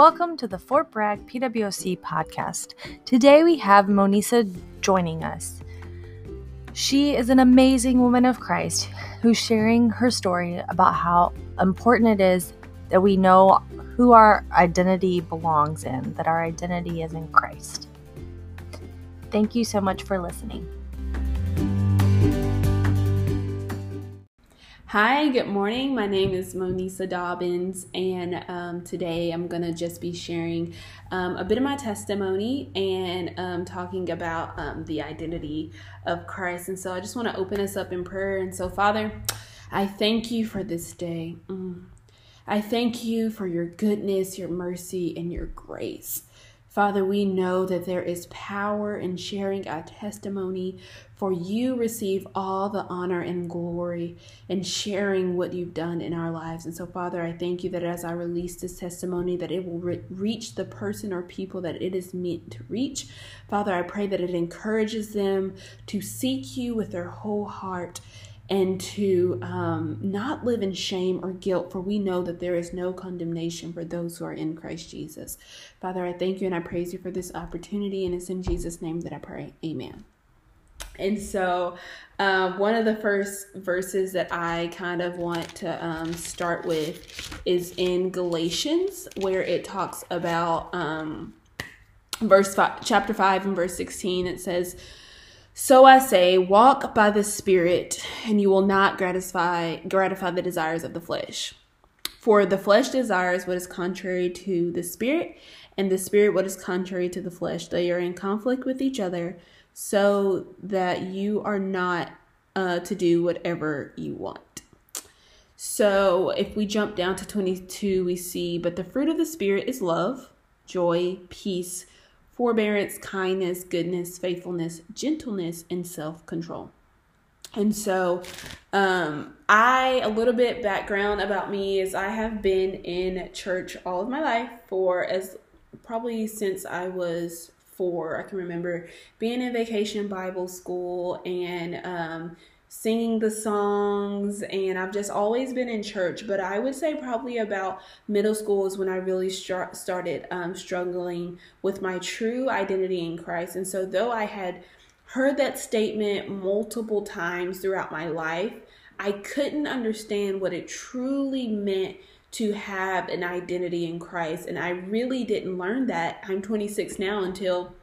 Welcome to the Fort Bragg PWC podcast. Today we have Monisa joining us. She is an amazing woman of Christ who's sharing her story about how important it is that we know who our identity belongs in, that our identity is in Christ. Thank you so much for listening. Hi, good morning. My name is Monisa Dobbins, and um, today I'm going to just be sharing um, a bit of my testimony and um, talking about um, the identity of Christ. And so I just want to open us up in prayer. And so, Father, I thank you for this day. Mm. I thank you for your goodness, your mercy, and your grace. Father, we know that there is power in sharing our testimony, for you receive all the honor and glory in sharing what you've done in our lives. And so, Father, I thank you that as I release this testimony, that it will re- reach the person or people that it is meant to reach. Father, I pray that it encourages them to seek you with their whole heart and to um, not live in shame or guilt, for we know that there is no condemnation for those who are in Christ Jesus. Father, I thank you and I praise you for this opportunity, and it's in Jesus' name that I pray. Amen. And so, uh, one of the first verses that I kind of want to um, start with is in Galatians, where it talks about um, verse five, chapter five and verse sixteen. It says, so I say, walk by the Spirit, and you will not gratify gratify the desires of the flesh. For the flesh desires what is contrary to the Spirit, and the Spirit what is contrary to the flesh. They are in conflict with each other, so that you are not uh, to do whatever you want. So if we jump down to 22, we see, but the fruit of the Spirit is love, joy, peace forbearance, kindness, goodness, faithfulness, gentleness, and self control. And so, um, I, a little bit background about me is I have been in church all of my life for as probably since I was four. I can remember being in vacation Bible school and um, singing the songs and I've just always been in church but I would say probably about middle school is when I really start, started um, struggling with my true identity in Christ. And so though I had heard that statement multiple times throughout my life I couldn't understand what it truly meant to have an identity in Christ and I really didn't learn that. I'm 26 now until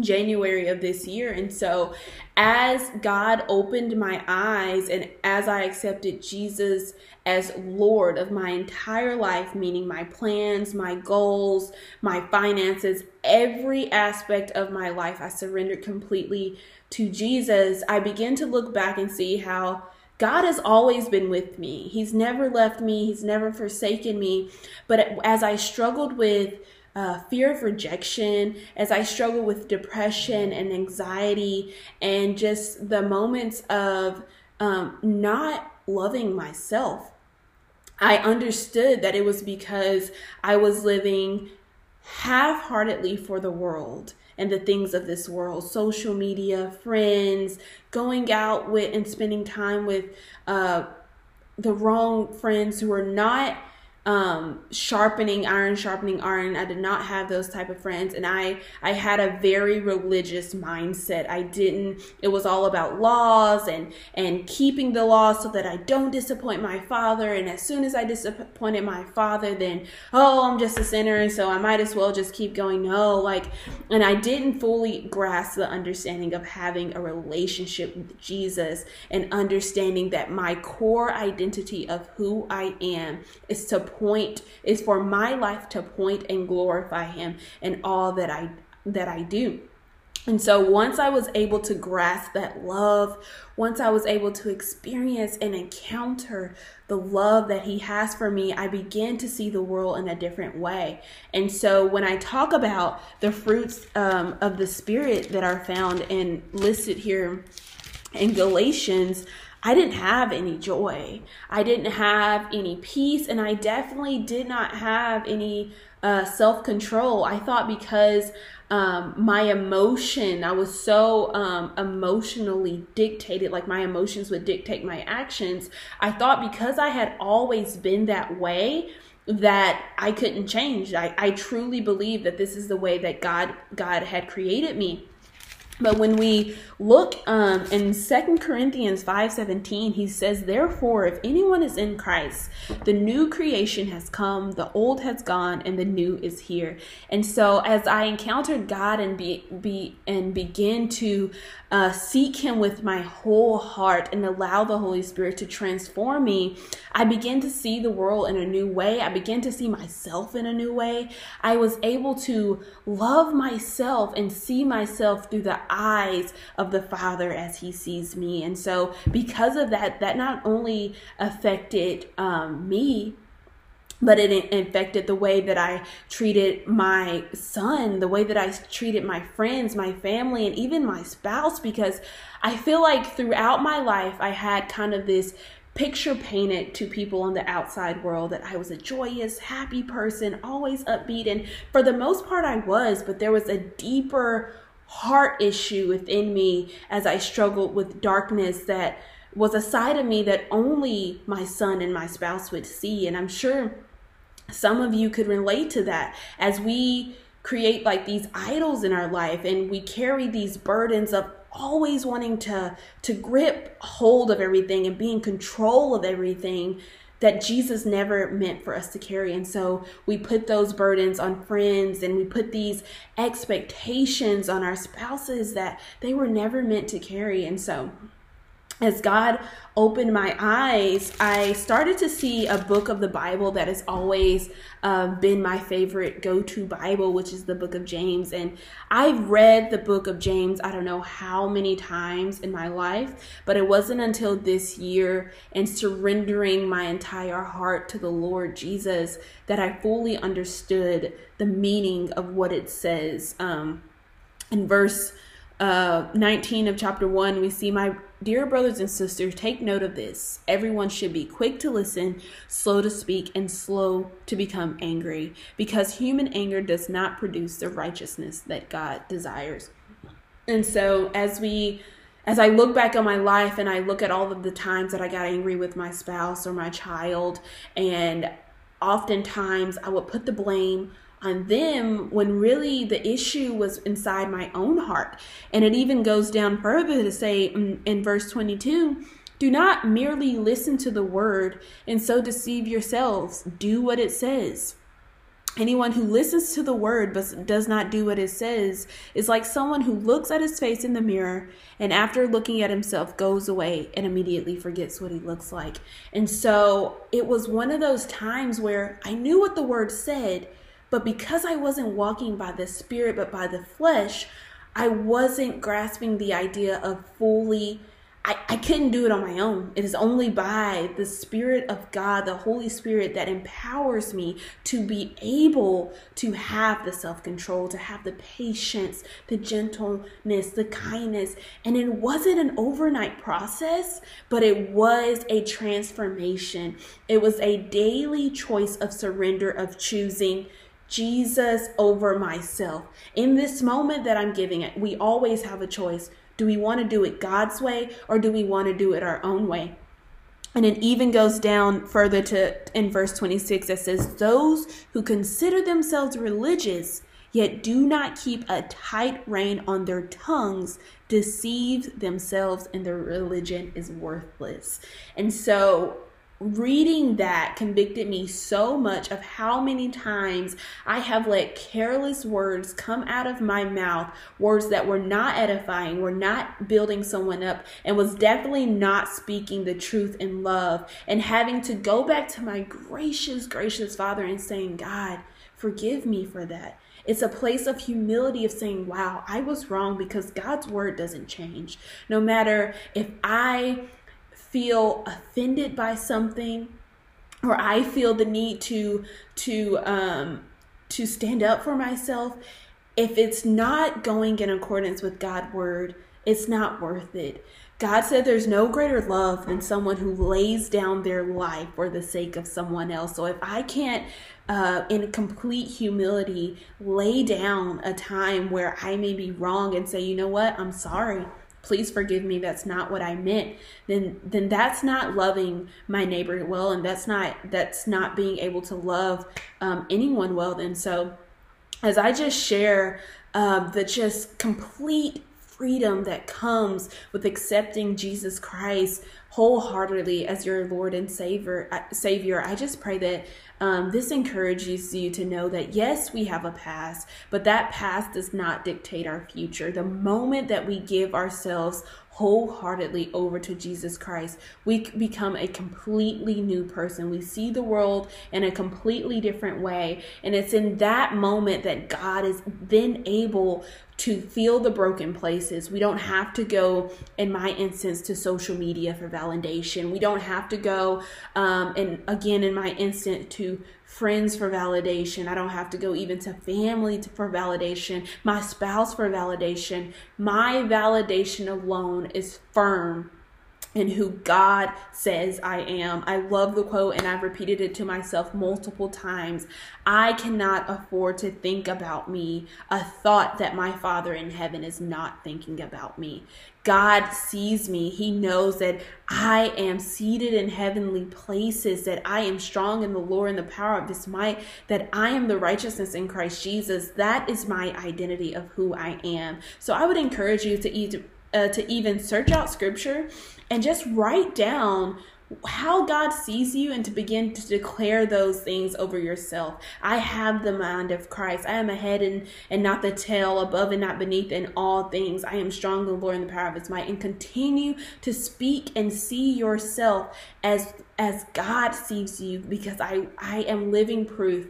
January of this year. And so, as God opened my eyes and as I accepted Jesus as Lord of my entire life, meaning my plans, my goals, my finances, every aspect of my life, I surrendered completely to Jesus. I began to look back and see how. God has always been with me. He's never left me. He's never forsaken me. But as I struggled with uh, fear of rejection, as I struggle with depression and anxiety, and just the moments of um, not loving myself. I understood that it was because I was living half heartedly for the world and the things of this world social media, friends, going out with and spending time with uh, the wrong friends who are not um, sharpening iron, sharpening iron. I did not have those type of friends, and I I had a very religious mindset. I didn't. It was all about laws and and keeping the laws so that I don't disappoint my father. And as soon as I disappointed my father, then oh, I'm just a sinner, and so I might as well just keep going. No, like, and I didn't fully grasp the understanding of having a relationship with Jesus and understanding that my core identity of who I am is to point is for my life to point and glorify him in all that I that I do. And so once I was able to grasp that love, once I was able to experience and encounter the love that He has for me, I began to see the world in a different way. And so when I talk about the fruits um, of the Spirit that are found and listed here in Galatians, I didn't have any joy. I didn't have any peace, and I definitely did not have any uh, self control. I thought because um, my emotion, I was so um, emotionally dictated, like my emotions would dictate my actions. I thought because I had always been that way, that I couldn't change. I, I truly believe that this is the way that God God had created me. But when we look um, in Second Corinthians 5.17, he says, Therefore, if anyone is in Christ, the new creation has come, the old has gone, and the new is here. And so as I encountered God and be, be and begin to uh, seek him with my whole heart and allow the Holy Spirit to transform me, I began to see the world in a new way. I began to see myself in a new way. I was able to love myself and see myself through the eyes of the Father as He sees me. And so, because of that, that not only affected um, me, but it affected the way that I treated my son, the way that I treated my friends, my family, and even my spouse, because I feel like throughout my life, I had kind of this picture painted to people on the outside world that I was a joyous, happy person, always upbeat. And for the most part, I was, but there was a deeper heart issue within me as I struggled with darkness that was a side of me that only my son and my spouse would see. And I'm sure some of you could relate to that as we create like these idols in our life and we carry these burdens of always wanting to to grip hold of everything and be in control of everything that Jesus never meant for us to carry. And so we put those burdens on friends and we put these expectations on our spouses that they were never meant to carry. And so as God opened my eyes, I started to see a book of the Bible that has always uh, been my favorite go to Bible, which is the book of James. And I've read the book of James, I don't know how many times in my life, but it wasn't until this year and surrendering my entire heart to the Lord Jesus that I fully understood the meaning of what it says. Um, in verse uh, 19 of chapter 1, we see my Dear brothers and sisters, take note of this. Everyone should be quick to listen, slow to speak, and slow to become angry, because human anger does not produce the righteousness that God desires. And so, as we as I look back on my life and I look at all of the times that I got angry with my spouse or my child, and oftentimes I would put the blame on them when really the issue was inside my own heart. And it even goes down further to say in, in verse 22 do not merely listen to the word and so deceive yourselves. Do what it says. Anyone who listens to the word but does not do what it says is like someone who looks at his face in the mirror and after looking at himself goes away and immediately forgets what he looks like. And so it was one of those times where I knew what the word said, but because I wasn't walking by the spirit, but by the flesh, I wasn't grasping the idea of fully. I, I couldn't do it on my own. It is only by the Spirit of God, the Holy Spirit, that empowers me to be able to have the self control, to have the patience, the gentleness, the kindness. And it wasn't an overnight process, but it was a transformation. It was a daily choice of surrender, of choosing Jesus over myself. In this moment that I'm giving it, we always have a choice. Do we want to do it God's way or do we want to do it our own way? And it even goes down further to in verse 26 that says, Those who consider themselves religious, yet do not keep a tight rein on their tongues, deceive themselves, and their religion is worthless. And so reading that convicted me so much of how many times I have let careless words come out of my mouth, words that were not edifying, were not building someone up, and was definitely not speaking the truth in love, and having to go back to my gracious, gracious Father and saying, God, forgive me for that. It's a place of humility of saying, wow, I was wrong because God's word doesn't change. No matter if I feel offended by something or I feel the need to to um to stand up for myself, if it's not going in accordance with God's word, it's not worth it. God said there's no greater love than someone who lays down their life for the sake of someone else. So if I can't, uh, in complete humility, lay down a time where I may be wrong and say, you know what, I'm sorry please forgive me that's not what i meant then then that's not loving my neighbor well and that's not that's not being able to love um, anyone well then. So as i just share um, the just complete freedom that comes with accepting Jesus Christ wholeheartedly as your Lord and Savior. Uh, Savior, I just pray that um, this encourages you to know that yes, we have a past, but that past does not dictate our future. The moment that we give ourselves wholeheartedly over to Jesus Christ, we become a completely new person. We see the world in a completely different way. And it's in that moment that God is then able to feel the broken places. We don't have to go, in my instance, to social media for validation. We don't have to go, um, and again, in my instance, to friends for validation. I don't have to go even to family for validation, my spouse for validation. My validation alone is firm in who God says I am. I love the quote and I've repeated it to myself multiple times. I cannot afford to think about me a thought that my Father in heaven is not thinking about me. God sees me. He knows that I am seated in heavenly places, that I am strong in the Lord and the power of his might, that I am the righteousness in Christ Jesus. That is my identity of who I am. So I would encourage you to either uh, to even search out scripture and just write down how God sees you and to begin to declare those things over yourself. I have the mind of Christ. I am ahead and, and not the tail, above and not beneath in all things. I am strong in the Lord in the power of his might. And continue to speak and see yourself as as God sees you because I, I am living proof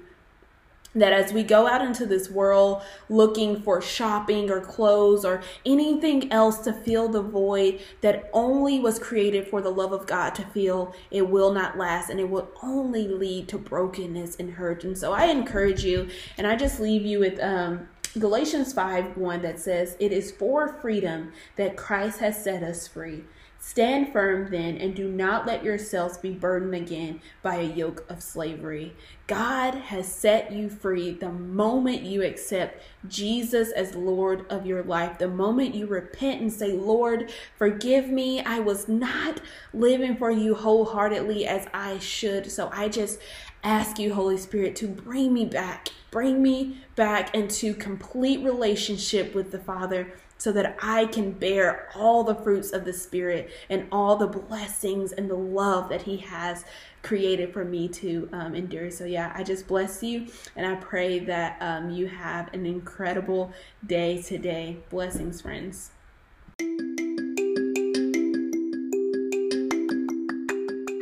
that as we go out into this world looking for shopping or clothes or anything else to fill the void that only was created for the love of God to fill, it will not last and it will only lead to brokenness and hurt. And so I encourage you, and I just leave you with um, Galatians 5 1 that says, It is for freedom that Christ has set us free. Stand firm then, and do not let yourselves be burdened again by a yoke of slavery. God has set you free the moment you accept Jesus as Lord of your life. The moment you repent and say, Lord, forgive me. I was not living for you wholeheartedly as I should. So I just ask you, Holy Spirit, to bring me back. Bring me back into complete relationship with the Father so that I can bear all the fruits of the Spirit and all the blessings and the love that He has created for me to um, endure. So, yeah, I just bless you and I pray that um, you have an incredible day today. Blessings, friends.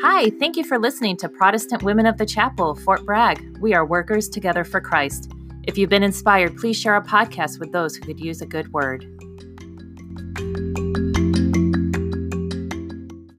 Hi, thank you for listening to Protestant Women of the Chapel, Fort Bragg. We are workers together for Christ. If you've been inspired, please share our podcast with those who could use a good word.